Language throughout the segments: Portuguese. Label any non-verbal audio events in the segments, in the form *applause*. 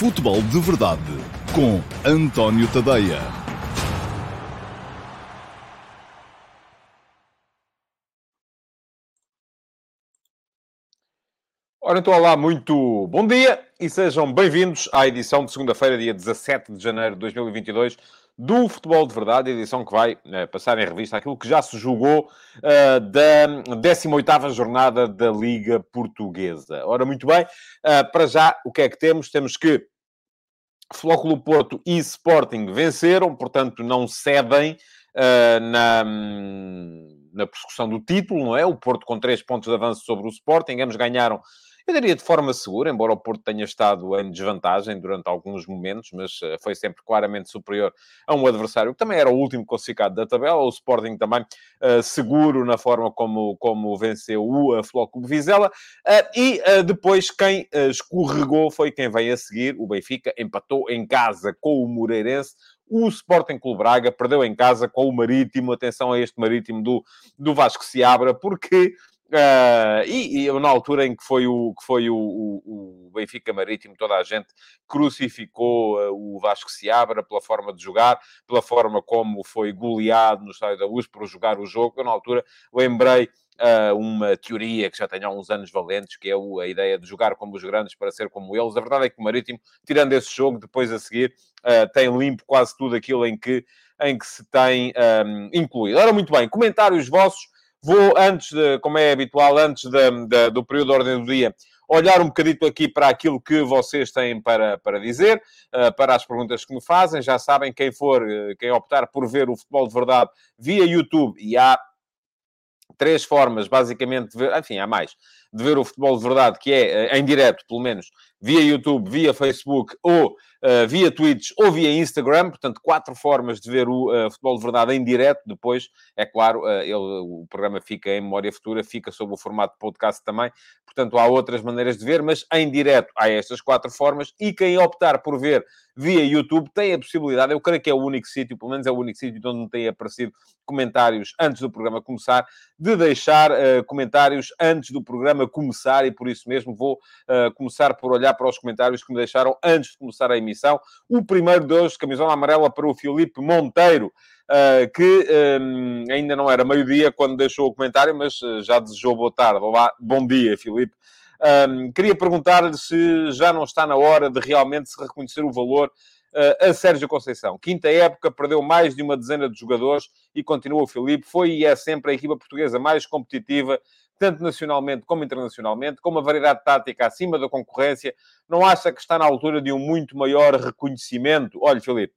Futebol de Verdade com António Tadeia. Ora, então, olá, muito bom dia e sejam bem-vindos à edição de segunda-feira, dia 17 de janeiro de 2022, do Futebol de Verdade, edição que vai uh, passar em revista aquilo que já se julgou uh, da 18ª jornada da Liga Portuguesa. Ora, muito bem, uh, para já, o que é que temos? Temos que Flóculo Porto e Sporting venceram, portanto não cedem na, na persecução do título, não é? O Porto com 3 pontos de avanço sobre o Sporting, ambos ganharam eu de forma segura, embora o Porto tenha estado em desvantagem durante alguns momentos, mas uh, foi sempre claramente superior a um adversário que também era o último classificado da tabela. O Sporting também uh, seguro na forma como, como venceu o uh, Flóculo Vizela. Uh, e depois quem escorregou foi quem veio a seguir. O Benfica empatou em casa com o Moreirense. O Sporting Clube Braga perdeu em casa com o Marítimo. Atenção a este Marítimo do, do Vasco Seabra, porque Uh, e, e, na altura em que foi o, que foi o, o, o Benfica Marítimo, toda a gente crucificou uh, o Vasco Seabra pela forma de jogar, pela forma como foi goleado no Estádio da Luz por jogar o jogo. Eu, na altura, lembrei uh, uma teoria que já tem há uns anos valentes, que é a ideia de jogar como os grandes para ser como eles. A verdade é que o Marítimo, tirando esse jogo, depois a seguir, tem limpo quase tudo aquilo em que, em que se tem um, incluído. Ora, muito bem, comentários vossos Vou, antes, de, como é habitual, antes de, de, do período de ordem do dia, olhar um bocadito aqui para aquilo que vocês têm para, para dizer, uh, para as perguntas que me fazem. Já sabem, quem for, uh, quem optar por ver o futebol de verdade via YouTube, e há três formas, basicamente, de ver, enfim, há mais, de ver o futebol de verdade, que é uh, em direto, pelo menos, via YouTube, via Facebook ou uh, via Twitch ou via Instagram. Portanto, quatro formas de ver o uh, futebol de verdade em direto. Depois, é claro, uh, ele, o programa fica em memória futura, fica sob o formato de podcast também. Portanto, há outras maneiras de ver, mas em direto há estas quatro formas. E quem optar por ver via YouTube tem a possibilidade, eu creio que é o único sítio, pelo menos é o único sítio onde não tem aparecido comentários antes do programa começar, de deixar comentários antes do programa começar e por isso mesmo vou começar por olhar olhar para os comentários que me deixaram antes de começar a emissão. O primeiro deles, camisola amarela para o Filipe Monteiro, Uh, que um, ainda não era meio-dia quando deixou o comentário, mas uh, já desejou boa tarde. Olá, bom dia, Filipe. Um, queria perguntar-lhe se já não está na hora de realmente se reconhecer o valor uh, a Sérgio Conceição. Quinta época, perdeu mais de uma dezena de jogadores e continua o Filipe. Foi e é sempre a equipa portuguesa mais competitiva tanto nacionalmente como internacionalmente, com uma variedade tática acima da concorrência, não acha que está na altura de um muito maior reconhecimento? Olha, Filipe,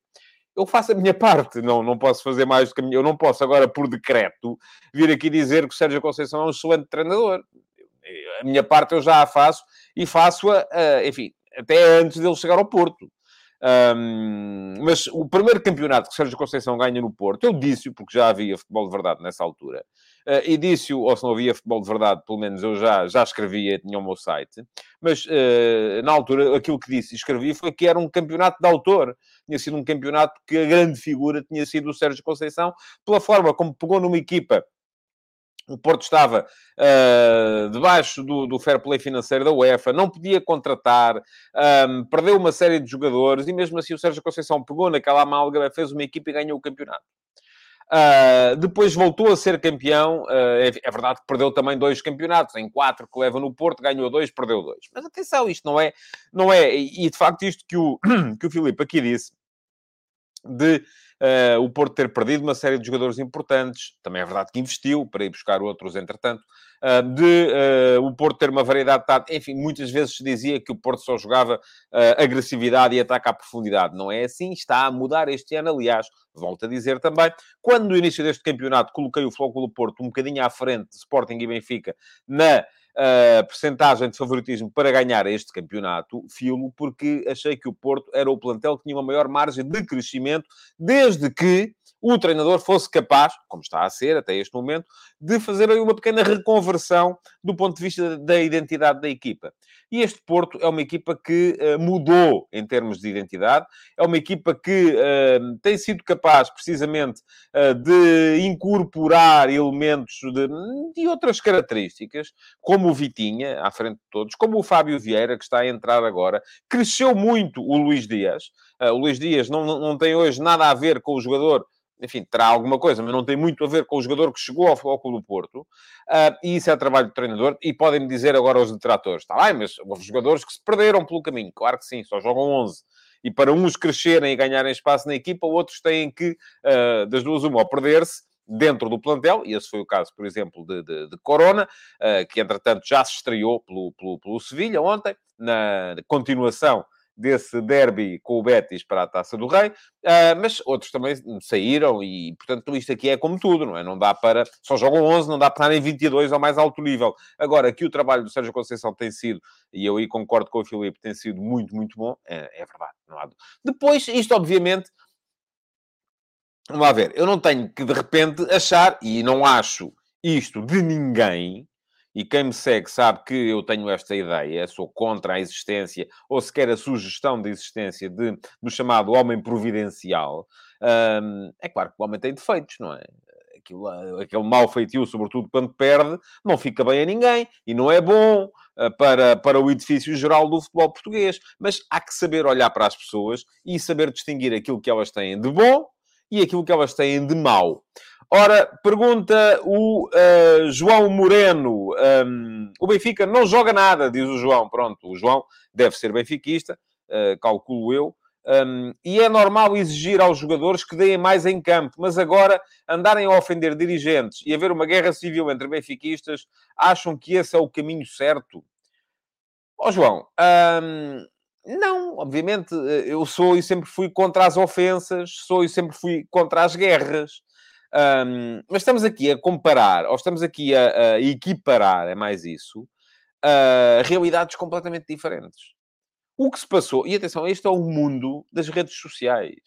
eu faço a minha *laughs* parte, não, não posso fazer mais do que a minha... Eu não posso agora, por decreto, vir aqui dizer que o Sérgio Conceição é um excelente treinador. A minha parte eu já a faço e faço-a, eh, enfim, até antes dele chegar ao Porto. Um, mas o primeiro campeonato que Sérgio Conceição ganha no Porto, eu disse-o, porque já havia futebol de verdade nessa altura, uh, e disse-o, ou se não havia futebol de verdade, pelo menos eu já, já escrevia, tinha o meu site, mas uh, na altura aquilo que disse e escrevi foi que era um campeonato de autor, tinha sido um campeonato que a grande figura tinha sido o Sérgio Conceição, pela forma como pegou numa equipa. O Porto estava uh, debaixo do, do, fair play financeiro da UEFA, não podia contratar, um, perdeu uma série de jogadores e mesmo assim o Sérgio Conceição pegou naquela amálgama, fez uma equipa e ganhou o campeonato. Uh, depois voltou a ser campeão. Uh, é, é, verdade que perdeu também dois campeonatos, em quatro que leva no Porto, ganhou dois, perdeu dois. Mas atenção, isto não é, não é, e de facto isto que o, *clears throat* que o Filipe aqui disse, de uh, o Porto ter perdido uma série de jogadores importantes, também é verdade que investiu para ir buscar outros, entretanto, uh, de uh, o Porto ter uma variedade de enfim, muitas vezes se dizia que o Porto só jogava agressividade e ataque à profundidade. Não é assim, está a mudar este ano, aliás, volto a dizer também, quando no início deste campeonato coloquei o Flóculo Porto um bocadinho à frente de Sporting e Benfica na uh, percentagem de favoritismo para ganhar este campeonato, filo, porque achei que o Porto era o plantel que tinha uma maior margem de crescimento, desde que o treinador fosse capaz, como está a ser até este momento, de fazer aí uma pequena reconversão do ponto de vista da identidade da equipa. E este Porto é uma equipa que uh, mudou em termos de identidade, é uma equipa que uh, tem sido capaz, precisamente, uh, de incorporar elementos de, de, outras características, como o Vitinha, à frente de todos, como o Fábio Vieira, que está a entrar agora. Cresceu muito o Luís Dias. o Luís Dias não, não tem hoje nada a ver com o jogador enfim, terá alguma coisa, mas não tem muito a ver com o jogador que chegou ao Futebol Clube do Porto, uh, e isso é trabalho do treinador, e podem-me dizer agora os detratores, está bem, mas houve jogadores que se perderam pelo caminho, claro que sim, só jogam 11, e para uns crescerem e ganharem espaço na equipa, outros têm que, uh, das duas uma, ou perder-se, dentro do plantel, e esse foi o caso, por exemplo, de, de, de Corona, uh, que entretanto já se estreou pelo, pelo, pelo Sevilha ontem, na continuação desse derby com o Betis para a Taça do Rei, uh, mas outros também saíram e, portanto, isto aqui é como tudo, não é? Não dá para... Só jogam 11, não dá para estar em 22 ao mais alto nível. Agora, que o trabalho do Sérgio Conceição tem sido, e eu aí concordo com o Filipe, tem sido muito, muito bom, é, é verdade. Não há... Depois, isto obviamente... Vamos lá ver, eu não tenho que de repente achar, e não acho isto de ninguém, e quem me segue sabe que eu tenho esta ideia, sou contra a existência, ou sequer a sugestão de existência de, do chamado homem providencial. É claro que o homem tem defeitos, não é? Aquilo, aquele mau feitio, sobretudo quando perde, não fica bem a ninguém e não é bom uh, para, para o edifício geral do futebol português. Mas há que saber olhar para as pessoas e saber distinguir aquilo que elas têm de bom e aquilo que elas têm de mau. Ora, pergunta o uh, João Moreno. Um, o Benfica não joga nada, diz o João. Pronto, o João deve ser benfiquista, uh, calculo eu. Um, e é normal exigir aos jogadores que deem mais em campo, mas agora andarem a ofender dirigentes e haver uma guerra civil entre benfiquistas, acham que esse é o caminho certo? Ó oh, João, um, não, obviamente, eh, eu sou e sempre fui contra as ofensas, sou e sempre fui contra as guerras. Um, mas estamos aqui a comparar, ou estamos aqui a, a equiparar, é mais isso, uh, realidades completamente diferentes. O que se passou, e atenção, este é o mundo das redes sociais.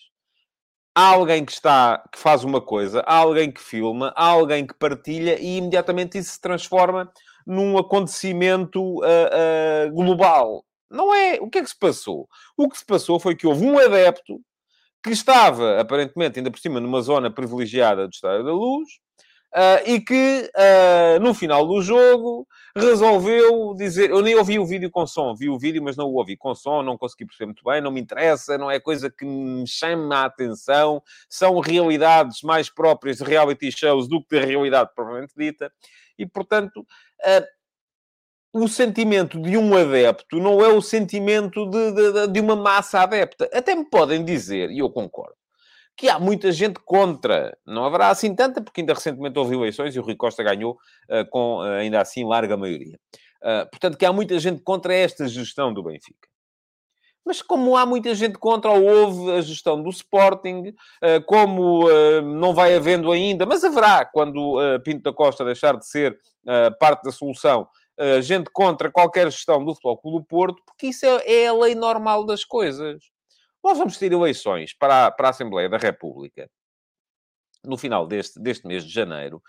Há alguém que está, que faz uma coisa, há alguém que filma, há alguém que partilha e imediatamente isso se transforma num acontecimento uh, uh, global. Não é? O que é que se passou? O que se passou foi que houve um adepto que estava, aparentemente, ainda por cima, numa zona privilegiada do Estádio da Luz, uh, e que, uh, no final do jogo, resolveu dizer... Eu nem ouvi o vídeo com som, vi o vídeo, mas não o ouvi com som, não consegui perceber muito bem, não me interessa, não é coisa que me chama a atenção, são realidades mais próprias de reality shows do que da realidade propriamente dita, e, portanto... Uh, o sentimento de um adepto não é o sentimento de, de, de, uma massa adepta. Até me podem dizer, e eu concordo, que há muita gente contra. Não haverá assim tanta, porque ainda recentemente houve eleições e o Rui Costa ganhou uh, com, uh, ainda assim, larga maioria. Uh, portanto, que há muita gente contra esta gestão do Benfica. Mas como há muita gente contra, ou houve a gestão do Sporting, como não vai havendo ainda, mas haverá quando Pinto da Costa deixar de ser parte da solução, uh, gente contra qualquer gestão do Futebol Clube do Porto, porque isso é, é, a lei normal das coisas. Nós vamos ter eleições para a, para a Assembleia da República no final deste, deste mês de janeiro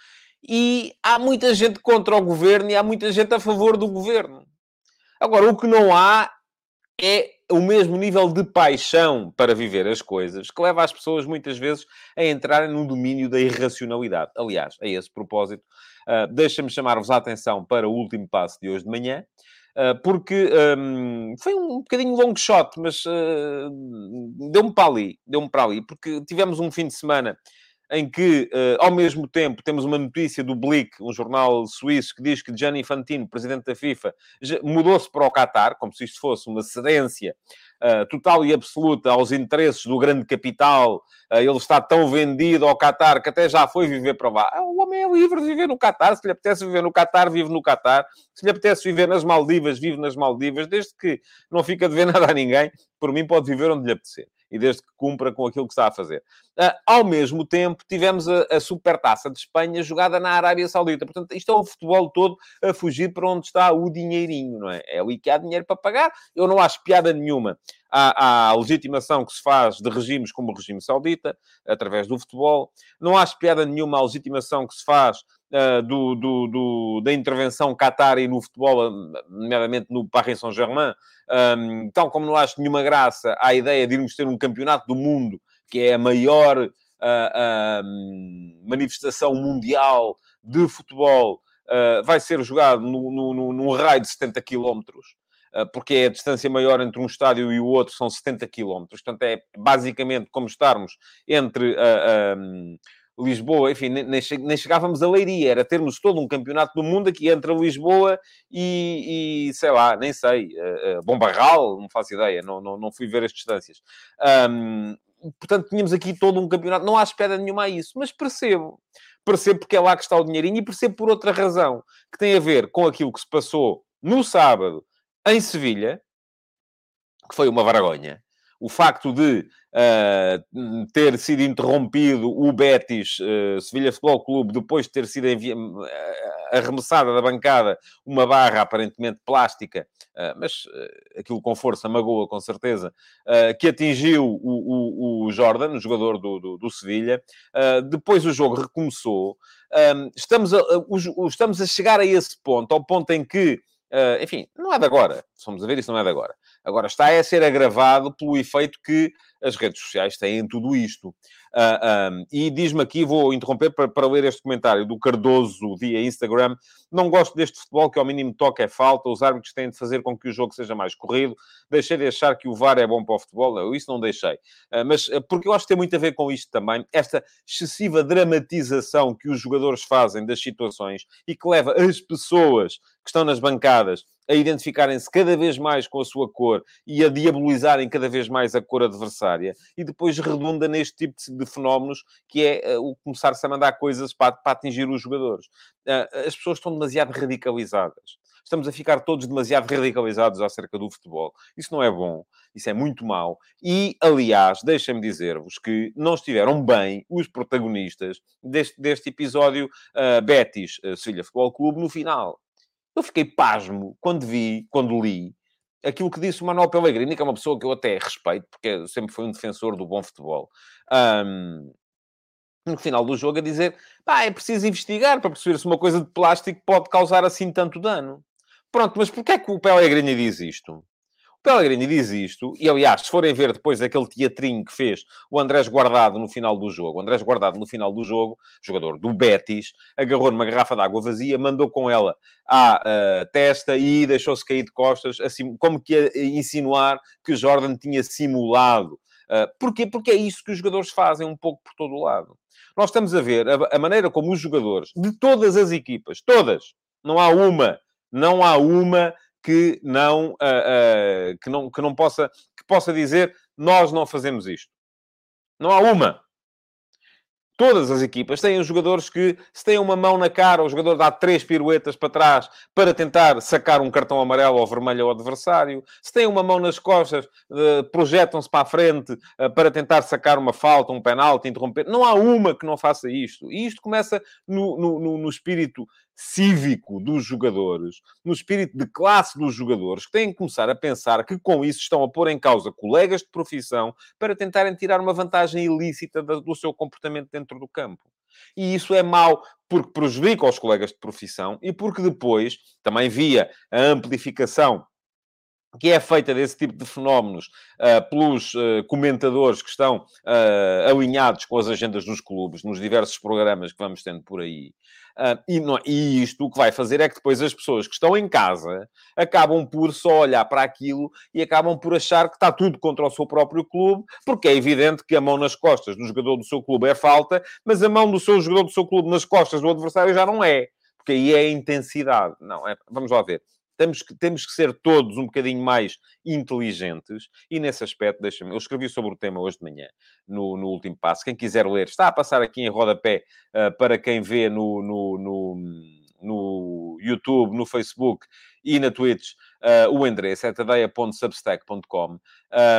e há muita gente contra o governo e há muita gente a favor do governo. Agora, o que não há é o mesmo nível de paixão para viver as coisas que leva as pessoas muitas vezes a entrarem no domínio da irracionalidade. Aliás, a esse propósito, uh, deixa-me chamar-vos a atenção para o último passo de hoje de manhã, uh, porque um, foi um bocadinho long shot, mas uh, deu-me para ali, deu-me para ali, porque tivemos um fim de semana em que, uh, ao mesmo tempo, temos uma notícia do Blick, um jornal suíço, que diz que Gianni Infantino, presidente da FIFA, mudou-se para o Qatar, como se isto fosse uma cedência uh, total e absoluta aos interesses do grande capital. Uh, ele está tão vendido ao Qatar que até já foi viver para lá. O homem é livre de viver no Qatar. Se lhe apetece viver no Qatar, vive no Qatar. Se lhe apetece viver nas Maldivas, vive nas Maldivas. Desde que não fica de ver *laughs* nada a ninguém, por mim pode viver onde lhe apetecer e desde que cumpra com aquilo que está a fazer. Uh, ao mesmo tempo, tivemos a, a Supertaça de Espanha jogada na Arábia Saudita. Portanto, isto é o futebol todo a fugir para onde está o dinheirinho, não é? É ali que há dinheiro para pagar. Eu não acho piada nenhuma à, à, legitimação que se faz de regimes como o regime saudita, através do futebol. Não acho piada nenhuma à legitimação que se faz uh, do, do, do, da intervenção qatari no futebol, nomeadamente no Paris Saint-Germain, um, tal como não acho nenhuma graça à ideia de irmos ter um campeonato do mundo, que é a maior uh, uh, manifestação mundial de futebol, vai ser jogado no, num raio de 70 quilómetros porque é a distância maior entre um estádio e o outro, são 70 quilómetros. Portanto, é basicamente como estarmos entre uh, um, Lisboa, enfim, nem, nem, chegávamos a Leiria, era termos todo um campeonato do mundo aqui entre Lisboa e, e sei lá, nem sei, uh, Bombarral, não faço ideia, não, não, não fui ver as distâncias. Um, portanto, tínhamos aqui todo um campeonato, não há espera nenhuma a isso, mas percebo, percebo porque é lá que está o dinheirinho e percebo por outra razão, que tem a ver com aquilo que se passou no sábado em Sevilha, que foi uma vergonha. O facto de uh, ter sido interrompido o Betis, uh, Sevilha Futebol Clube, depois de ter sido envi... arremessada da bancada uma barra aparentemente plástica, uh, mas aquilo com força magoa, com certeza, que atingiu o, o, o, Jordan, o jogador do, do, do Sevilha. depois o jogo recomeçou. estamos, a, estamos a chegar a esse ponto, ao ponto em que Uh, enfim, não é de agora. Somos a ver, isso não é de agora. Agora está a ser agravado pelo efeito que as redes sociais têm em tudo isto. Uh, ah, um, e diz-me aqui, vou interromper para, para, ler este comentário do Cardoso via Instagram. Não gosto deste futebol que ao mínimo toca é falta. Os árbitros têm de fazer com que o jogo seja mais corrido. Deixei de achar que o VAR é bom para o futebol. Isso não deixei. Uh, mas porque eu acho que tem muito a ver com isto também. Esta excessiva dramatização que os jogadores fazem das situações e que leva as pessoas que estão nas bancadas a identificarem-se cada vez mais com a sua cor e a diabolizarem cada vez mais a cor adversária, e depois redunda neste tipo de fenómenos que é uh, o começar-se a mandar coisas para, para atingir os jogadores. Uh, as pessoas estão demasiado radicalizadas. Estamos a ficar todos demasiado radicalizados acerca do futebol. Isso não é bom, isso é muito mau. E, aliás, deixem-me dizer-vos que não estiveram bem os protagonistas deste, deste episódio uh, Betis, uh, Sevilha Futebol Clube, no final eu fiquei pasmo quando vi, quando li, aquilo que disse o Manuel Pellegrini, que é uma pessoa que eu até respeito, porque sempre foi um defensor do bom futebol. Um, no final do jogo a dizer, pá, é preciso investigar para perceber se uma coisa de plástico pode causar assim tanto dano. Pronto, mas porquê é que o Pellegrini diz isto? Pellegrini diz isto, e aliás, se forem ver depois aquele teatrinho que fez o Andrés Guardado no final do jogo, o Andrés Guardado no final do jogo, jogador do Betis, agarrou numa garrafa de água vazia, mandou com ela à uh, testa e deixou-se cair de costas, assim, como que a insinuar que Jordan tinha simulado. Uh, porquê? Porque é isso que os jogadores fazem um pouco por todo o lado. Nós estamos a ver a, a maneira como os jogadores de todas as equipas, todas, não há uma, não há uma que não, uh, uh, que não, que não possa, que possa dizer nós não fazemos isto. Não há uma. Todas as equipas têm jogadores que, se têm uma mão na cara, o jogador dá três piruetas para trás para tentar sacar um cartão amarelo ou vermelho ao adversário. Se têm uma mão nas costas, projetam-se para a frente para tentar sacar uma falta, um penalti, interromper. Não há uma que não faça isto. E isto começa no, no, no espírito cívico dos jogadores, no espírito de classe dos jogadores, que têm que começar a pensar que com isso estão a pôr em causa colegas de profissão para tentarem tirar uma vantagem ilícita do seu comportamento dentro do campo. E isso é mau porque prejudica os colegas de profissão e porque depois também via a amplificação que é feita desse tipo de fenómenos uh, pelos uh, comentadores que estão uh, alinhados com as agendas dos clubes, nos diversos programas que vamos tendo por aí. E, não, e, isto o que vai fazer é que depois as pessoas que estão em casa acabam por só olhar para aquilo e acabam por achar que está tudo contra o seu próprio clube, porque é evidente que a mão nas costas do jogador do seu clube é falta, mas a mão do seu jogador do seu clube nas costas do adversário já não é. Porque aí é a intensidade. Não, é, vamos lá ver temos que, temos que ser todos um bocadinho mais inteligentes e nesse aspecto, deixa-me, eu escrevi sobre o tema hoje de manhã, no, no último passo. Quem quiser ler, está a passar aqui em rodapé uh, para quem vê no, no, no, no, YouTube, no Facebook e na Twitch uh, o endereço é tadeia.substack.com.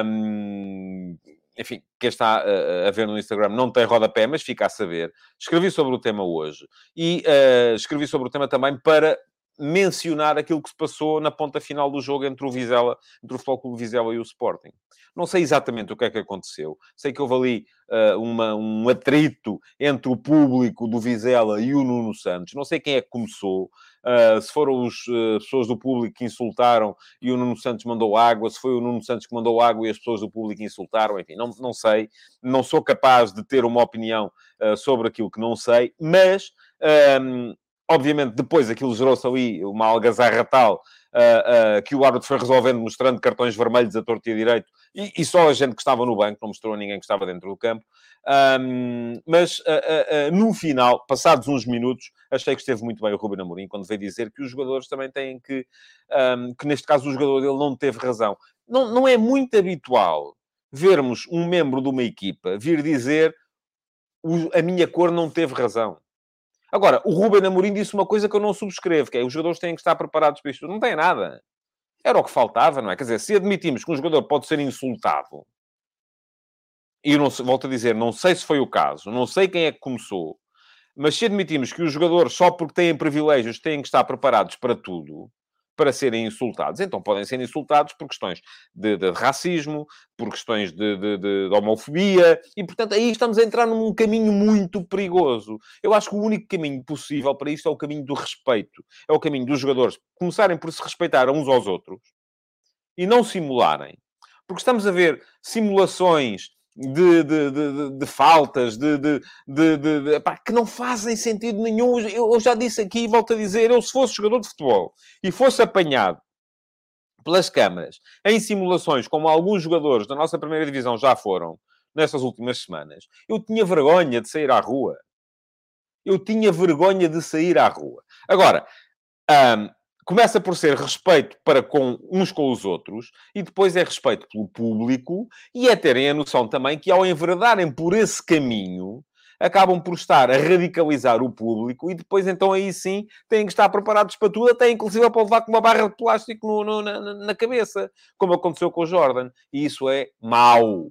Um, enfim, quem está uh, a ver no Instagram não tem rodapé, mas fica a saber. Escrevi sobre o tema hoje e uh, escrevi sobre o tema também para mencionar aquilo que se passou na ponta final do jogo entre o Vizela, entre o Futebol Clube Vizela e o Sporting. Não sei exatamente o que é que aconteceu. Sei que houve ali uh, uma, um atrito entre o público do Vizela e o Nuno Santos. Não sei quem é que começou. Uh, se foram as uh, pessoas do público que insultaram e o Nuno Santos mandou água, se foi o Nuno Santos que mandou água e as pessoas do público insultaram, enfim, não, não sei. Não sou capaz de ter uma opinião sobre aquilo que não sei, mas um, obviamente, depois aquilo gerou-se ali uma algazarra tal uh, uh, que o árbitro foi resolvendo, mostrando cartões vermelhos a torto e a direito, e, e, só a gente que estava no banco, não mostrou a ninguém que estava dentro do campo. Um, mas uh, no final, passados uns minutos, achei que esteve muito bem o Ruben Amorim quando veio dizer que os jogadores também têm que, um, que neste caso o jogador dele não teve razão. Não, não é muito habitual vermos um membro de uma equipa vir dizer a minha cor não teve razão. Agora, o Ruben Amorim disse uma coisa que eu não subscrevo, que é os jogadores têm que estar preparados para isto. Não tem nada. Era o que faltava, não é? Quer dizer, se admitimos que um jogador pode ser insultado, e eu não, volto a dizer, não sei se foi o caso, não sei quem é que começou, mas se admitimos que os jogadores, só porque têm privilégios, têm que estar preparados para tudo, para serem insultados. Então podem ser insultados por questões de, de racismo, por questões de, de, de, homofobia, e portanto aí estamos a entrar num caminho muito perigoso. Eu acho que o único caminho possível para isto é o caminho do respeito. É o caminho dos jogadores começarem por se respeitar uns aos outros e não simularem. Porque estamos a ver simulações de, de, de, de faltas, de, que não fazem sentido nenhum. Eu, eu já disse aqui e volto a dizer, eu se fosse jogador de futebol e fosse apanhado pelas câmaras em simulações, como alguns jogadores da nossa primeira divisão já foram nessas últimas semanas, eu tinha vergonha de sair à rua. Eu tinha vergonha de sair à rua. Agora, um, começa por ser respeito para com uns com os outros e depois é respeito pelo público e é terem a noção também que ao enveredarem por esse caminho acabam por estar a radicalizar o público e depois então aí sim têm que estar preparados para tudo, até inclusive para levar com uma barra de plástico no, no, na, na cabeça, como aconteceu com o Jordan. E isso é mau.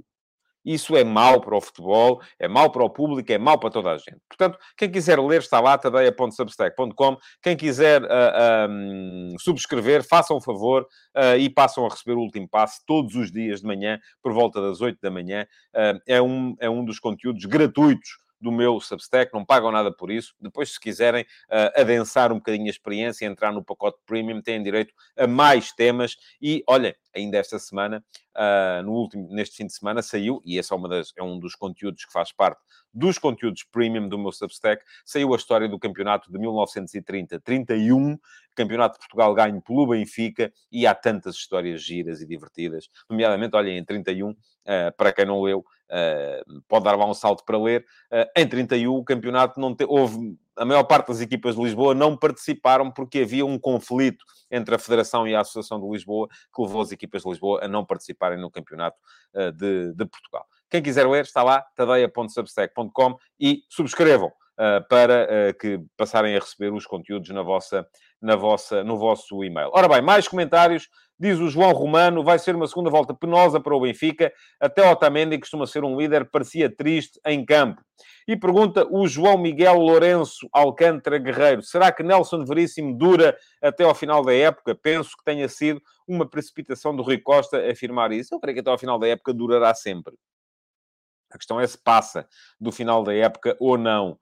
Isso é mau para o futebol, é mau para o público, é mau para toda a gente. Portanto, quem quiser ler está lá, tadeia.substack.com. Quem quiser uh, ah, um, subscrever, façam um favor uh, e passam a receber o último passo todos os dias de manhã, por volta das 8 da manhã. Uh, é, um, é um dos conteúdos gratuitos do meu Substack, não pagam nada por isso. Depois, se quiserem uh, adensar um bocadinho a experiência, entrar no pacote premium, têm direito a mais temas. E, olhem, ainda esta semana, uh, no último, neste fim de semana, saiu, e esse é, uma das, é um dos conteúdos que faz parte dos conteúdos premium do meu Substack, saiu a história do campeonato de 1930-31, campeonato de Portugal ganho pelo Benfica, e há tantas histórias giras e divertidas, nomeadamente, olhem, em 31, uh, para quem não leu, pode dar lá um salto para ler, uh, em 31 o campeonato não te... houve a maior parte das equipas de Lisboa não participaram porque havia um conflito entre a Federação e a Associação de Lisboa que levou as equipas de Lisboa a não participarem no campeonato uh, de, de, Portugal. Quem quiser ler, está lá, tadeia.substack.com e subscrevam para que passarem a receber os conteúdos na vossa, na vossa, no vosso e-mail. Ora bem, mais comentários. Diz o João Romano, vai ser uma segunda volta penosa para o Benfica. Até Otamendi costuma ser um líder, parecia triste em campo. E pergunta o João Miguel Lourenço Alcântara Guerreiro: será que Nelson Veríssimo dura até ao final da época? Penso que tenha sido uma precipitação do Rui Costa afirmar isso. Eu creio que até ao final da época durará sempre. A questão é se passa do final da época ou não.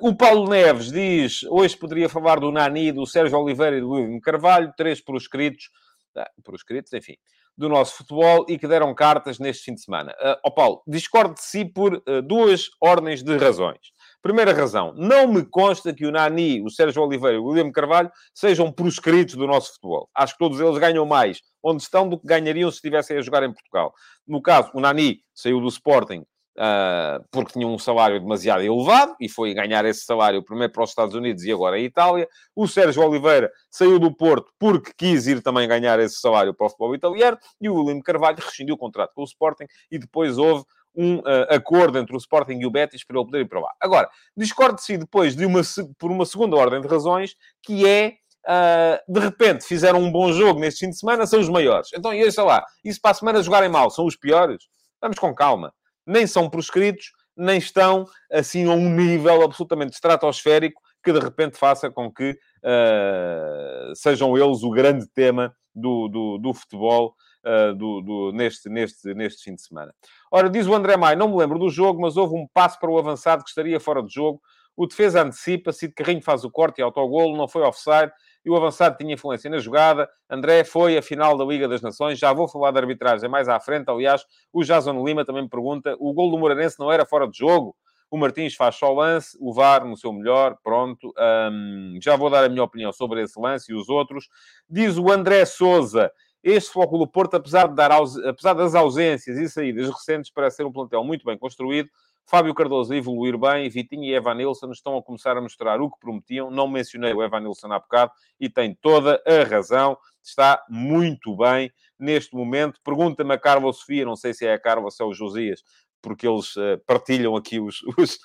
O Paulo Neves diz: hoje poderia falar do Nani, do Sérgio Oliveira e do William Carvalho, três por escritos, ah, por escritos, enfim do nosso futebol e que deram cartas neste fim de semana. Uh, oh Paulo, discordo de si por uh, duas ordens de razões. Primeira razão, não me consta que o Nani, o Sérgio Oliveira e o William Carvalho sejam proscritos do nosso futebol. Acho que todos eles ganham mais onde estão do que ganhariam se estivessem a jogar em Portugal. No caso, o Nani saiu do Sporting uh, porque tinha um salário demasiado elevado e foi ganhar esse salário primeiro para os Estados Unidos e agora a Itália. O Sérgio Oliveira saiu do Porto porque quis ir também ganhar esse salário para o futebol italiano e o William Carvalho rescindiu o contrato com o Sporting e depois houve um uh, acordo entre o Sporting e o Betis para ele poder ir para lá. Agora, discordo-se depois de uma, por uma segunda ordem de razões, que é Uh, de repente fizeram um bom jogo neste fim de semana, são os maiores. Então, e lá, e se para a semana jogarem mal, são os piores? Vamos com calma nem são proscritos, nem estão assim a um nível absolutamente estratosférico que de repente faça com que uh, sejam eles o grande tema do, do, do futebol uh, do, do, neste, neste, neste fim de semana. Ora, diz o André Maia, não me lembro do jogo, mas houve um passo para o avançado que estaria fora de jogo. O defesa antecipa-se, de carrinho faz o corte e autogolo, não foi offside e o avançado tinha influência na jogada. André foi a final da Liga das Nações. Já vou falar da arbitragem mais à frente. Aliás, o Jason Lima também me pergunta: o gol do Moreirense não era fora de jogo? O Martins faz só o lance, o VAR no seu melhor, pronto. Um, já vou dar a minha opinião sobre esse lance e os outros. Diz o André Souza. Este Foco do Porto, apesar, de dar, apesar das ausências e saídas recentes, parece ser um plantel muito bem construído. Fábio Cardoso a evoluir bem, Vitinho e Evanilson estão a começar a mostrar o que prometiam. Não mencionei o Evanilson há bocado e tem toda a razão. Está muito bem neste momento. Pergunta-me a Carla Sofia, não sei se é a Carla ou se é o Josias, porque eles uh, partilham aqui os, *laughs* os,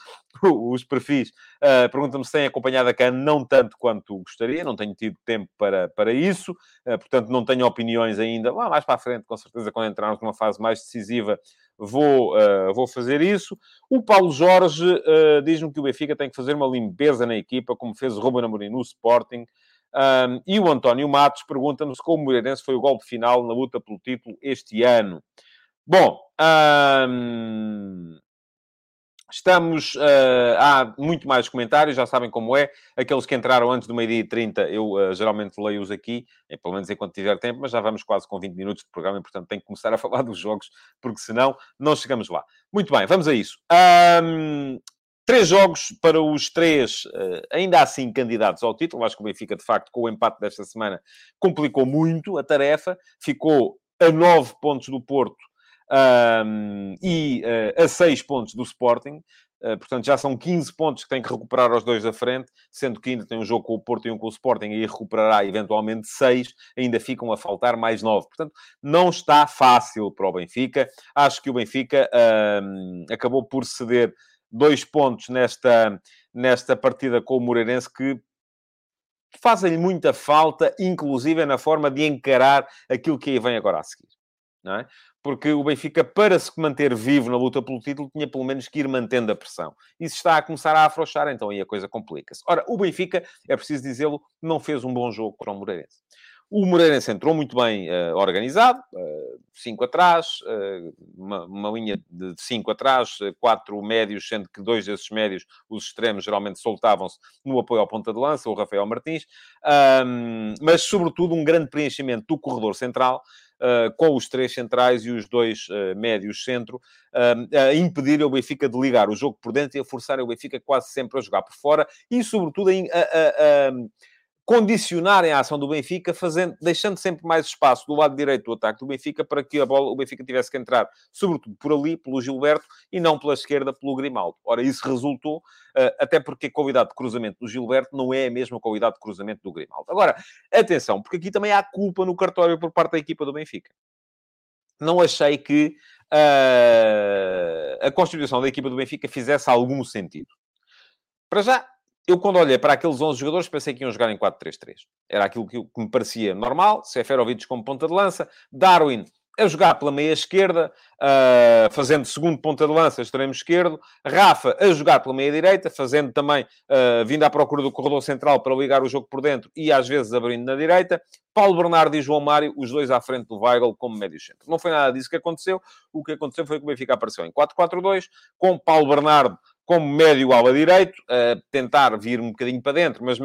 os perfis. Uh, Pergunta-me se têm acompanhado a CAN, não tanto quanto gostaria, não tenho tido tempo para, para isso, uh, portanto não tenho opiniões ainda. Lá mais para a frente, com certeza, quando entrarmos numa fase mais decisiva, vou, vou fazer isso. O Paulo Jorge diz-me que o Benfica tem que fazer uma limpeza na equipa, como fez o Ruben Amorim no Sporting. Um, e o António Matos pergunta-me se como o Moreirense foi o golpe final na luta pelo título este ano. Bom, hum, estamos. Uh, há muito mais comentários, já sabem como é. Aqueles que entraram antes do meio-dia e 30, eu uh, geralmente leio-os aqui, eh, pelo menos enquanto tiver tempo, mas já vamos quase com 20 minutos de programa e, portanto, tenho que começar a *laughs* falar dos jogos, porque senão não chegamos lá. Muito bem, vamos a isso. Um, Três jogos para os três, ainda assim, candidatos ao título. Acho que o Benfica, de facto, com o empate desta semana, complicou muito a tarefa. Ficou a nove pontos do Porto um, e uh, a 6 pontos do Sporting. Uh, portanto, já são 15 pontos que tem que recuperar aos dois da frente, sendo que ainda tem um jogo com o Porto e um com o Sporting, e recuperará eventualmente 6, ainda ficam a faltar mais 9. Portanto, não está fácil para o Benfica. Acho que o Benfica acabou por ceder dois pontos nesta, nesta partida com o Moreirense que fazem-lhe muita falta, inclusive na forma de encarar aquilo que aí vem agora a seguir. É? porque o Benfica, para se manter vivo na luta pelo título, tinha pelo menos que ir mantendo a pressão. Isso está a começar a afrouxar, então aí a coisa complica-se. Ora, o Benfica, é preciso dizê-lo, não fez um bom jogo para o Moreirense. O Moreirense entrou muito bem uh, organizado, uh, cinco atrás, uh, uma, uma, linha de cinco atrás, quatro médios, sendo que dois desses médios, os extremos, geralmente soltavam-se no apoio ao ponta de lança, o Rafael Martins, mas sobretudo um grande preenchimento do corredor central, com os três centrais e os dois uh, médios centro, uh, a impedir o Benfica de ligar o jogo por dentro e a forçar o Benfica quase sempre a jogar por fora e, sobretudo, a, a, a condicionarem a ação do Benfica, fazendo, deixando sempre mais espaço do lado direito do ataque do Benfica para que a bola, o Benfica tivesse que entrar, sobretudo por ali, pelo Gilberto, e não pela esquerda, pelo Grimaldo. Ora, isso resultou, uh, até porque a qualidade de cruzamento do Gilberto não é a mesma qualidade de cruzamento do Grimaldo. Agora, atenção, porque aqui também há culpa no cartório por parte da equipa do Benfica. Não achei que uh, a constituição da equipa do Benfica fizesse algum sentido. Para já, eu, quando olhei para aqueles 11 jogadores, pensei que iam jogar em 4-3-3. Era aquilo que, me parecia normal. Seferovic como ponta de lança. Darwin a jogar pela meia esquerda, uh, fazendo segundo ponta de lança, extremo esquerdo. Rafa a jogar pela meia direita, fazendo também, uh, vindo à procura do corredor central para ligar o jogo por dentro e às vezes abrindo na direita. Paulo Bernardo e João Mário, os dois à frente do Weigl como médio centro. Não foi nada disso que aconteceu. O que aconteceu foi que o Benfica apareceu em 4-4-2, com Paulo Bernardo como médio ala direito, a tentar vir um bocadinho para dentro, mas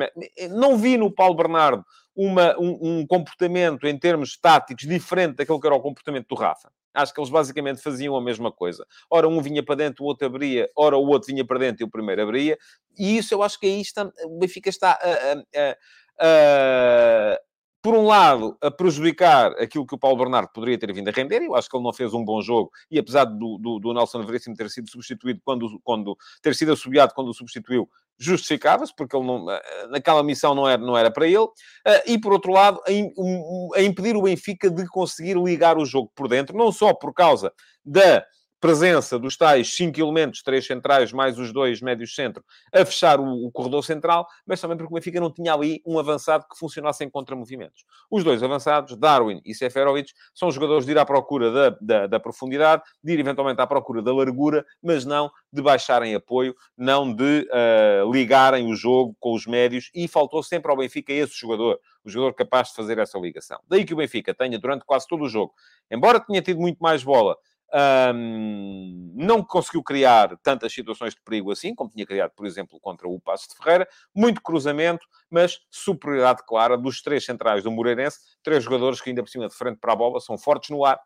não vi no Paulo Bernardo uma, um, um, comportamento em termos táticos diferente daquele que era o comportamento do Rafa. Acho que eles basicamente faziam a mesma coisa. Ora um vinha para dentro, o outro abria, ora o outro vinha para dentro e o primeiro abria. E isso eu acho que aí está, o Benfica está a, a, a, por um lado, a prejudicar aquilo que o Paulo Bernardo poderia ter vindo a render, eu acho que ele não fez um bom jogo, e apesar do, do, do Nelson Veríssimo ter sido substituído quando, quando ter sido assobiado quando o substituiu, justificava-se, porque ele não, eh, naquela missão não era, não era para ele, eh, e por outro lado, a, a impedir o Benfica de conseguir ligar o jogo por dentro, não só por causa da presença dos tais cinco elementos, três centrais mais os dois médios centro, a fechar o, o, corredor central, mas também porque o Benfica não tinha ali um avançado que funcionasse em contramovimentos. Os dois avançados, Darwin e Seferovic, são jogadores de ir à procura da, da, da, profundidade, de ir eventualmente à procura da largura, mas não de baixarem apoio, não de uh, ligarem o jogo com os médios, e faltou sempre ao Benfica esse jogador, o jogador capaz de fazer essa ligação. Daí que o Benfica tenha, durante quase todo o jogo, embora tenha tido muito mais bola, um, não conseguiu criar tantas situações de perigo assim, como tinha criado, por exemplo, contra o Passo de Ferreira. Muito cruzamento, mas superioridade clara dos três centrais do Moreirense. Três jogadores que, ainda por cima, de frente para a bola, são fortes no ar.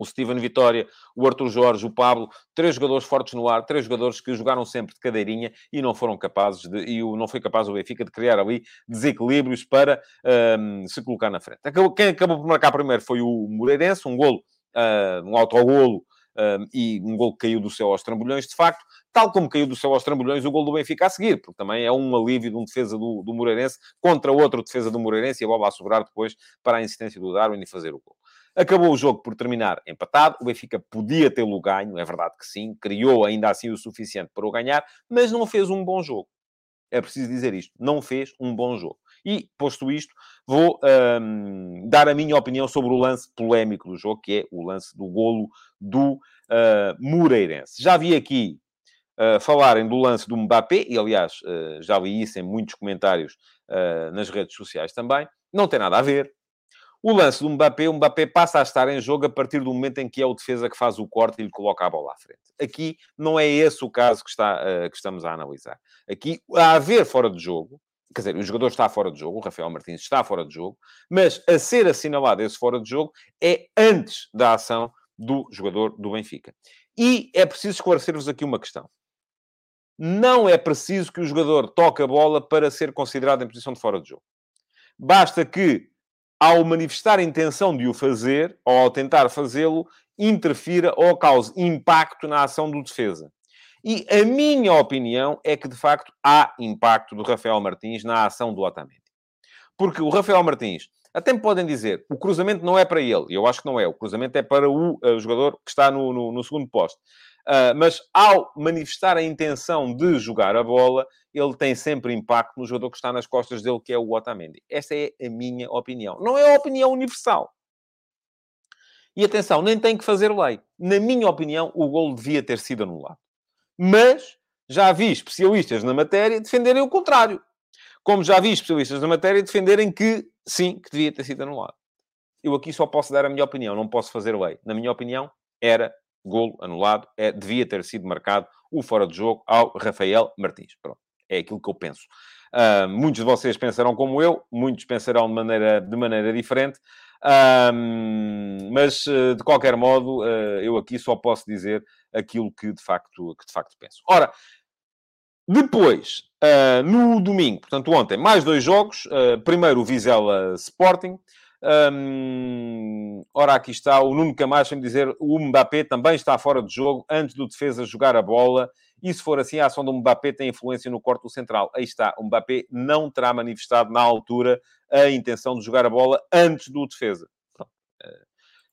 O Steven Vitória, o Arthur Jorge, o Pablo, três jogadores fortes no ar, três jogadores que jogaram sempre de cadeirinha e não foram capazes de, e não foi capaz o Benfica de criar ali desequilíbrios para um, se colocar na frente. Quem acabou por marcar primeiro foi o Moreirense, um golo um autogolo uh, e um gol que caiu do céu aos trambolhões, de facto, tal como caiu do céu aos trambolhões o gol do Benfica a seguir, porque também é um alívio de um defesa do, do Moreirense contra outro defesa do Moreirense e a bola a sobrar depois para a insistência do Darwin e fazer o gol. Acabou o jogo por terminar empatado. O Benfica podia tê-lo ganho, é verdade que sim. Criou ainda assim o suficiente para o ganhar, mas não fez um bom jogo. É preciso dizer isto. Não fez um bom jogo. E, posto isto, vou um, dar a minha opinião sobre o lance polémico do jogo, que é o lance do golo do uh, Moreirense. Já vi aqui uh, falarem do lance do Mbappé, e aliás, uh, já vi isso em muitos comentários uh, nas redes sociais também. Não tem nada a ver. O lance do Mbappé, o Mbappé passa a estar em jogo a partir do momento em que é o defesa que faz o corte e lhe coloca a bola à frente. Aqui não é esse o caso que, está, que estamos a analisar. Aqui, a haver fora de jogo, Quer dizer, o jogador está fora de jogo, o Rafael Martins está fora de jogo, mas a ser assinalado esse fora de jogo é antes da ação do jogador do Benfica. E é preciso esclarecer-vos aqui uma questão. Não é preciso que o jogador toque a bola para ser considerado em posição de fora de jogo. Basta que, ao manifestar a intenção de o fazer, ou ao tentar fazê-lo, interfira ou cause impacto na ação do defesa. E a minha opinião é que, de facto, há impacto do Rafael Martins na ação do Otamendi. Porque o Rafael Martins, até me podem dizer, o cruzamento não é para ele. Eu acho que não é. O cruzamento é para o uh, jogador que está no, no, no segundo posto. Uh, mas ao manifestar a intenção de jogar a bola, ele tem sempre impacto no jogador que está nas costas dele, que é o Otamendi. Esta é a minha opinião. Não é a opinião universal. E atenção, nem tem que fazer lei. Na minha opinião, o gol devia ter sido anulado. Mas já vi especialistas na matéria defenderem o contrário. Como já vi especialistas na matéria defenderem que, sim, que devia ter sido anulado. Eu aqui só posso dar a minha opinião, não posso fazer lei. Na minha opinião, era golo anulado, é, devia ter sido marcado o fora de jogo ao Rafael Martins. Pronto, é aquilo que eu penso. Uh, muitos de vocês pensarão como eu, muitos pensarão de maneira, de maneira diferente. Um, mas, eh, de qualquer modo, uh, eu aqui só posso dizer aquilo que de facto, que de facto penso. Ora, depois, uh, no domingo, portanto ontem, mais dois jogos. Primeiro o Vizela Sporting. Ora, aqui está o Nuno Camacho a dizer o Mbappé também está fora de jogo antes do defesa jogar a bola. E se for assim, a ação do Mbappé tem influência no corte central. Aí está, o Mbappé não terá manifestado na altura a intenção de jogar a bola antes do defesa.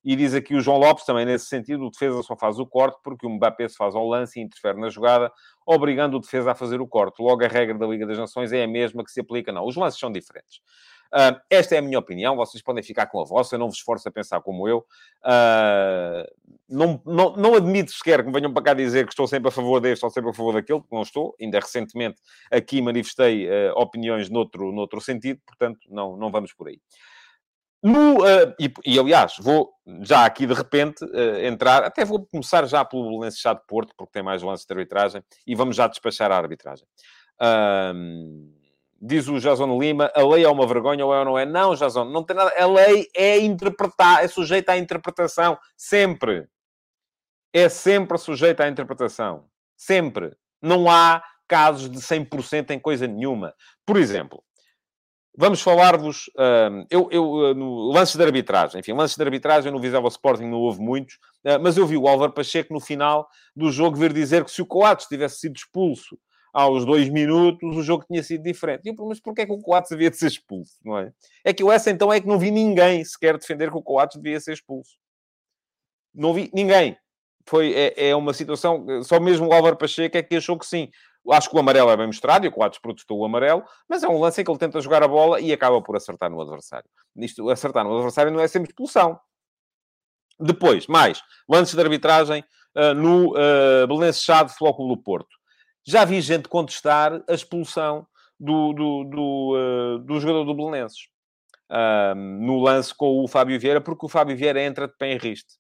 E diz aqui o João Lopes, também nesse sentido, o defesa só faz o corte porque o Mbappé se faz ao lance e interfere na jogada, obrigando o defesa a fazer o corte. Logo, a regra da Liga das Nações é a mesma que se aplica. Não, os lances são diferentes. Uh, esta é a minha opinião, vocês podem ficar com a vossa, eu não vos esforço a pensar como eu. Uh, não, não, não admito sequer que me venham para cá dizer que estou sempre a favor deste ou sempre a favor daquele, porque não estou. Ainda recentemente aqui manifestei uh, opiniões noutro, noutro sentido, portanto, não, não vamos por aí. No, uh, e, e, aliás, vou já aqui de repente uh, entrar, até vou começar já pelo lance de Porto, porque tem mais lances de arbitragem, e vamos já despachar a arbitragem. Uh, diz o Jason Lima, a lei é uma vergonha ou é ou não é? Não, Jason, não tem nada. A lei é interpretar, é sujeita à interpretação, sempre. É sempre sujeita à interpretação. Sempre. Não há casos de 100% em coisa nenhuma. Por exemplo, Vamos falar-vos. Uh, eu, eu, uh, no lances de arbitragem, enfim, lances de arbitragem no Vizela Sporting não houve muitos, uh, mas eu vi o Álvaro Pacheco no final do jogo vir dizer que se o Coates tivesse sido expulso aos dois minutos, o jogo tinha sido diferente. E eu, mas porquê é que o Coates havia de ser expulso, não é? É que eu essa então é que não vi ninguém sequer defender que o Coates devia ser expulso. Não vi ninguém. Foi, é, é uma situação, só mesmo o Álvaro Pacheco é que achou que sim. Acho que o amarelo é bem mostrado e o Coates protestou o amarelo, mas é um lance em que ele tenta jogar a bola e acaba por acertar no adversário. Isto, acertar no adversário não é sempre expulsão. Depois, mais, lances de arbitragem uh, no uh, Belenenses Chá de Clube do Porto. Já vi gente contestar a expulsão do, do, do, uh, do jogador do Belenenses. Uh, no lance com o Fábio Vieira, porque o Fábio Vieira entra de pé em riste.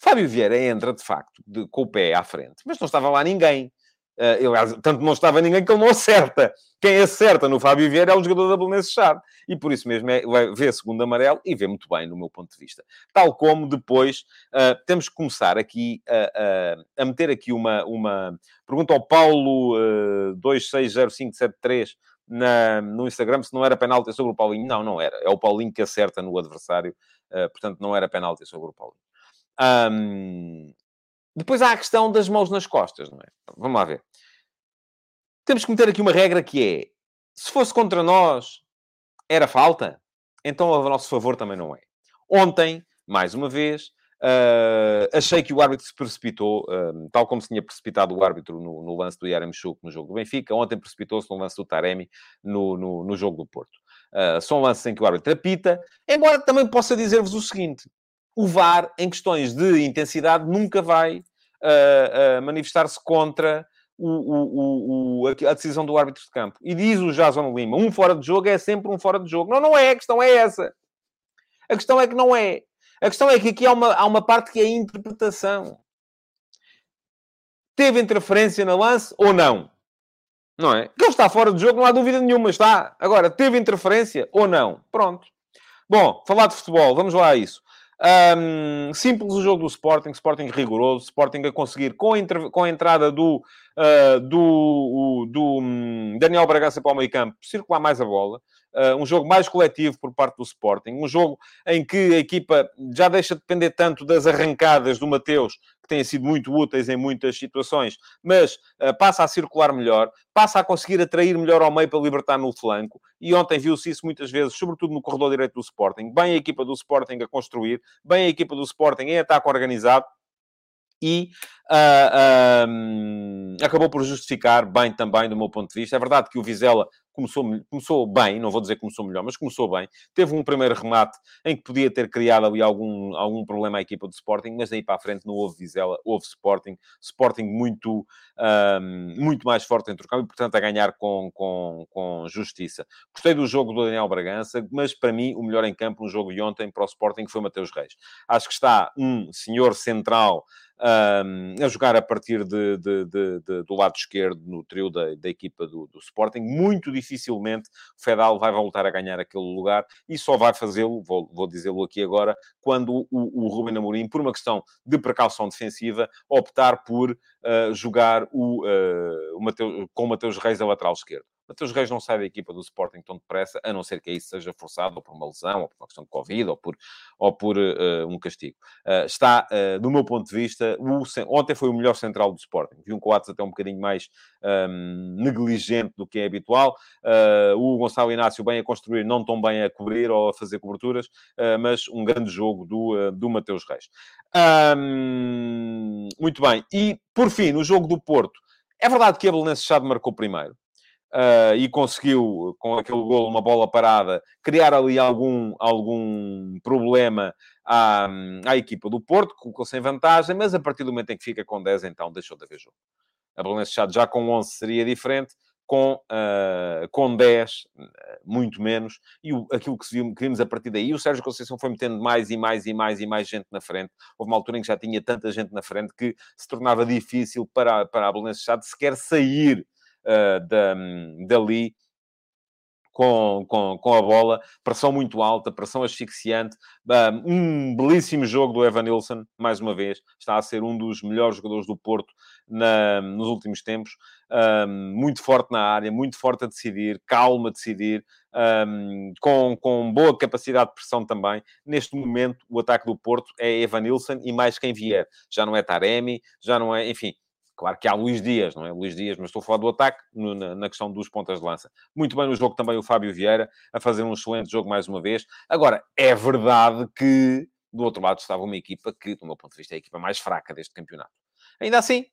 O Fábio Vieira entra, de facto, de, com o pé à frente, mas não estava lá ninguém. Ele, tanto não estava ninguém que ele não acerta. Quem acerta no Fábio Vieira é o jogador da Belenenses Chave. E por isso mesmo é, vê segundo amarelo e vê muito bem, no meu ponto de vista. Tal como depois uh, temos que começar aqui a meter aqui uma, uma... Pergunta ao Paulo uh, 260573 na, no Instagram se não era penalti sobre o Paulinho. Não, não era. É o Paulinho que acerta no adversário. Portanto, não era penalti sobre o Paulinho. Um, depois há a questão das mãos nas costas, não é? Vamos lá ver. Temos que meter aqui uma regra que é: se fosse contra nós, era falta, então a nosso favor também não é. Ontem, mais uma vez, Uh, achei que o árbitro se precipitou, uh, tal como se tinha precipitado o árbitro no, no lance do Yaremchuk no jogo do Benfica. Ontem precipitou-se no lance do Taremi no, no, no jogo do Porto. Uh, são lances em que o árbitro apita. Embora também possa dizer-vos o seguinte: o VAR, em questões de intensidade, nunca vai manifestar-se contra o, o, o, a decisão do árbitro de campo. E diz o Jason Lima: um fora de jogo é sempre um fora de jogo. Não, não é. A questão é essa. A questão é que não é. A questão é que aqui há uma, há uma parte que é a interpretação. Teve interferência na lance ou não? Não é? Que ele está fora do jogo, não há dúvida nenhuma, está. Agora, teve interferência ou não? Pronto. Bom, falar de futebol, vamos lá a isso. Um, simples o jogo do Sporting, Sporting rigoroso, Sporting a conseguir com a, com a entrada do, uh, do, do um, Daniel Bragança para o meio campo, circular mais a bola. Uh, um jogo mais coletivo por parte do Sporting, um jogo em que a equipa já deixa de depender tanto das arrancadas do Mateus, que têm sido muito úteis em muitas situações, mas uh, passa a circular melhor, passa a conseguir atrair melhor ao meio para libertar no flanco, e ontem viu-se isso muitas vezes, sobretudo no corredor direito do Sporting. Bem a equipa do Sporting a construir, bem a equipa do Sporting em ataque organizado, e uh, acabou por justificar bem também, do meu ponto de vista. É verdade que o Vizela começou, começou bem, não vou dizer que começou melhor, mas começou bem. Teve um primeiro remate em que podia ter criado ali algum, algum problema à equipa do Sporting, mas daí para a frente não houve Vizela, houve Sporting. Sporting muito, um, muito mais forte entre o campo e, portanto, a ganhar com, com, com justiça. Gostei do jogo do Daniel Bragança, mas para mim o melhor em campo no jogo de ontem para o Sporting foi Mateus Reis. Acho que está um senhor central um, a jogar a partir de, de, de, do lado esquerdo no trio da, da equipa do, do, Sporting. Muito dificilmente o Fedal vai voltar a ganhar aquele lugar e só vai fazê-lo, vou, vou dizê-lo aqui agora, quando o, o Ruben Amorim, por uma questão de precaução defensiva, optar por uh, jogar o, uh, o Mateus, com o Mateus Reis a lateral esquerdo. Mateus Reis não sai da equipa do Sporting tão depressa, a não ser que isso seja forçado ou por uma lesão, ou por uma questão de Covid, ou por, ou por uh, um castigo. Uh, está, uh, do meu ponto de vista, o, ontem foi o melhor central do Sporting. Vi um Coates até um bocadinho mais um, ehm, negligente do que é habitual. o Gonçalo Inácio bem a construir, não tão bem a cobrir ou a fazer coberturas, mas um grande jogo do, do Mateus Reis. Um, muito bem. E, por fim, no jogo do Porto, é verdade que a Belenenses Chade marcou primeiro uh, e conseguiu, com aquele gol, uma bola parada, criar ali algum, algum problema à, à equipa do Porto, colocou-se em vantagem, mas a partir do momento em que fica com 10, então deixou de haver jogo. A Belenenses já com 11 seria diferente, com, uh, com 10, muito menos, e o, aquilo que, vimos a partir daí, o Sérgio Conceição foi metendo mais e mais e mais e mais gente na frente. Houve uma altura em que já tinha tanta gente na frente que se tornava difícil para, para a Belenenses sequer sair uh, da, dali com, com, com a bola, pressão muito alta, pressão asfixiante, um belíssimo jogo do Evan Nilsson, mais uma vez, está a ser um dos melhores jogadores do Porto na, nos últimos tempos, muito forte na área, muito forte a decidir, calma a decidir, um, com, com boa capacidade de pressão também. Neste momento, o ataque do Porto é Evan Nilsson e mais quem vier. Já não é Taremi, já não é, enfim, Claro que há Luís Dias, não é? Luís Dias, mas estou a falar do ataque no, na, na, questão dos pontas de lança. Muito bem no jogo também o Fábio Vieira, a fazer um excelente jogo mais uma vez. Agora, é verdade que do outro lado estava uma equipa que, do meu ponto de vista, é a equipa mais fraca deste campeonato. Ainda assim,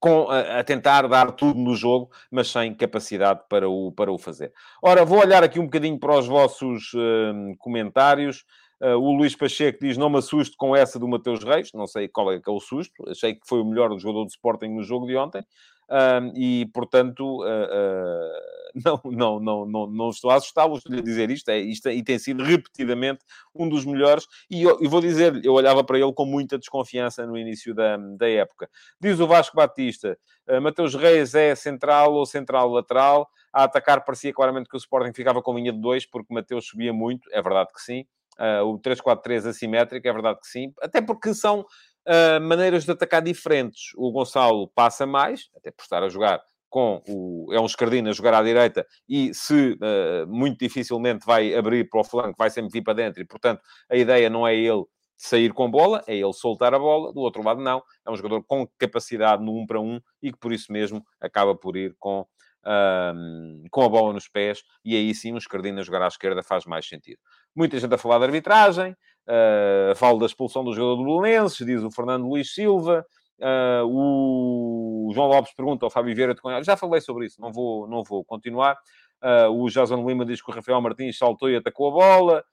com, a, a, tentar dar tudo no jogo, mas sem capacidade para o, para o fazer. Ora, vou olhar aqui um bocadinho para os vossos uh, comentários. Uh, o Luís Pacheco diz: Não me assusto com essa do Mateus Reis. Não sei qual é que é o susto. Achei que foi o melhor jogador do Sporting no jogo de ontem. Uh, e, portanto, uh, *laughs* não, não, não, não, não estou a assustá-lo, a dizer isto, é, isto é, e tem sido repetidamente um dos melhores. E eu, eu vou dizer, eu olhava para ele com muita desconfiança no início da, da época. Diz o Vasco Batista: Mateus Reis é central ou central lateral. A atacar parecia claramente que o Sporting ficava com linha de dois, porque Mateus subia muito, é verdade que sim. Uh, o 3-4-3 assimétrico, é verdade que sim. Até porque são uh, maneiras de atacar diferentes. O Gonçalo passa mais, até por estar a jogar com o... É um escardino a jogar à direita e se uh, muito dificilmente vai abrir para o flanco, vai sempre vir para dentro. E, portanto, a ideia não é ele sair com bola, é ele soltar a bola. Do outro lado, não. É um jogador com capacidade no um para um e que, por isso mesmo, acaba por ir com um, com a bola nos pés, e aí sim um escardino a jogar à esquerda faz mais sentido. Muita gente a falar de arbitragem, uh, falo da expulsão do jogador do Belenenses, diz o Fernando Luís Silva, uh, o João Lopes pergunta ao Fábio Vieira de Cunhal, já falei sobre isso, não vou, não vou continuar. Uh, o Jason Lima diz que o Rafael Martins saltou e atacou a bola.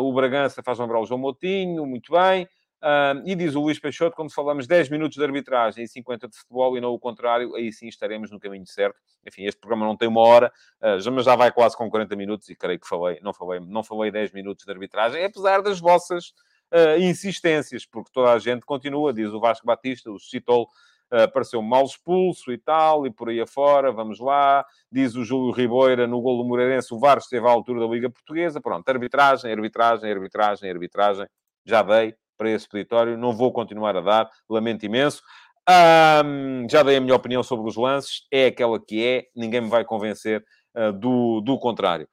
O Bragança faz lembrar o João Moutinho, muito bem. Uh, e diz o Luís Peixoto, quando falamos 10 minutos de arbitragem e 50 de futebol e não o contrário, aí sim estaremos no caminho certo. Enfim, este programa não tem uma hora, uh, mas já vai quase com 40 minutos e creio que falei, não falei, não falei 10 minutos de arbitragem, apesar das vossas uh, insistências, porque toda a gente continua, diz o Vasco Batista, o Citol uh, pareceu mal expulso e tal, e por aí afora, vamos lá. Diz o Júlio Ribeira no golo Moreirense, o VAR esteve à altura da Liga Portuguesa. Pronto, arbitragem, arbitragem, arbitragem, arbitragem. Já dei, para esse peditório. Não vou continuar a dar, lamento imenso. Um, já dei a minha opinião sobre os lances, é aquela que é, ninguém me vai convencer uh, do, do contrário.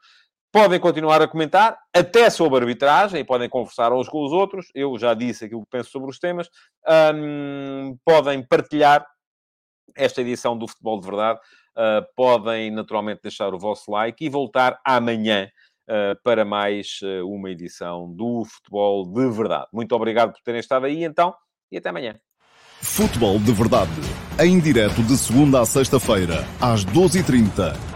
Podem continuar a comentar, até sobre arbitragem, e podem conversar uns com os outros. Eu já disse aquilo que penso sobre os temas. Um, podem partilhar esta edição do Futebol de Verdade. Uh, podem, naturalmente, deixar o vosso like e voltar amanhã para mais uh, uma edição do Futebol de Verdade. Muito obrigado por terem estado aí, então, e até amanhã. Futebol de Verdade, em direto de segunda a sexta-feira, às 12h30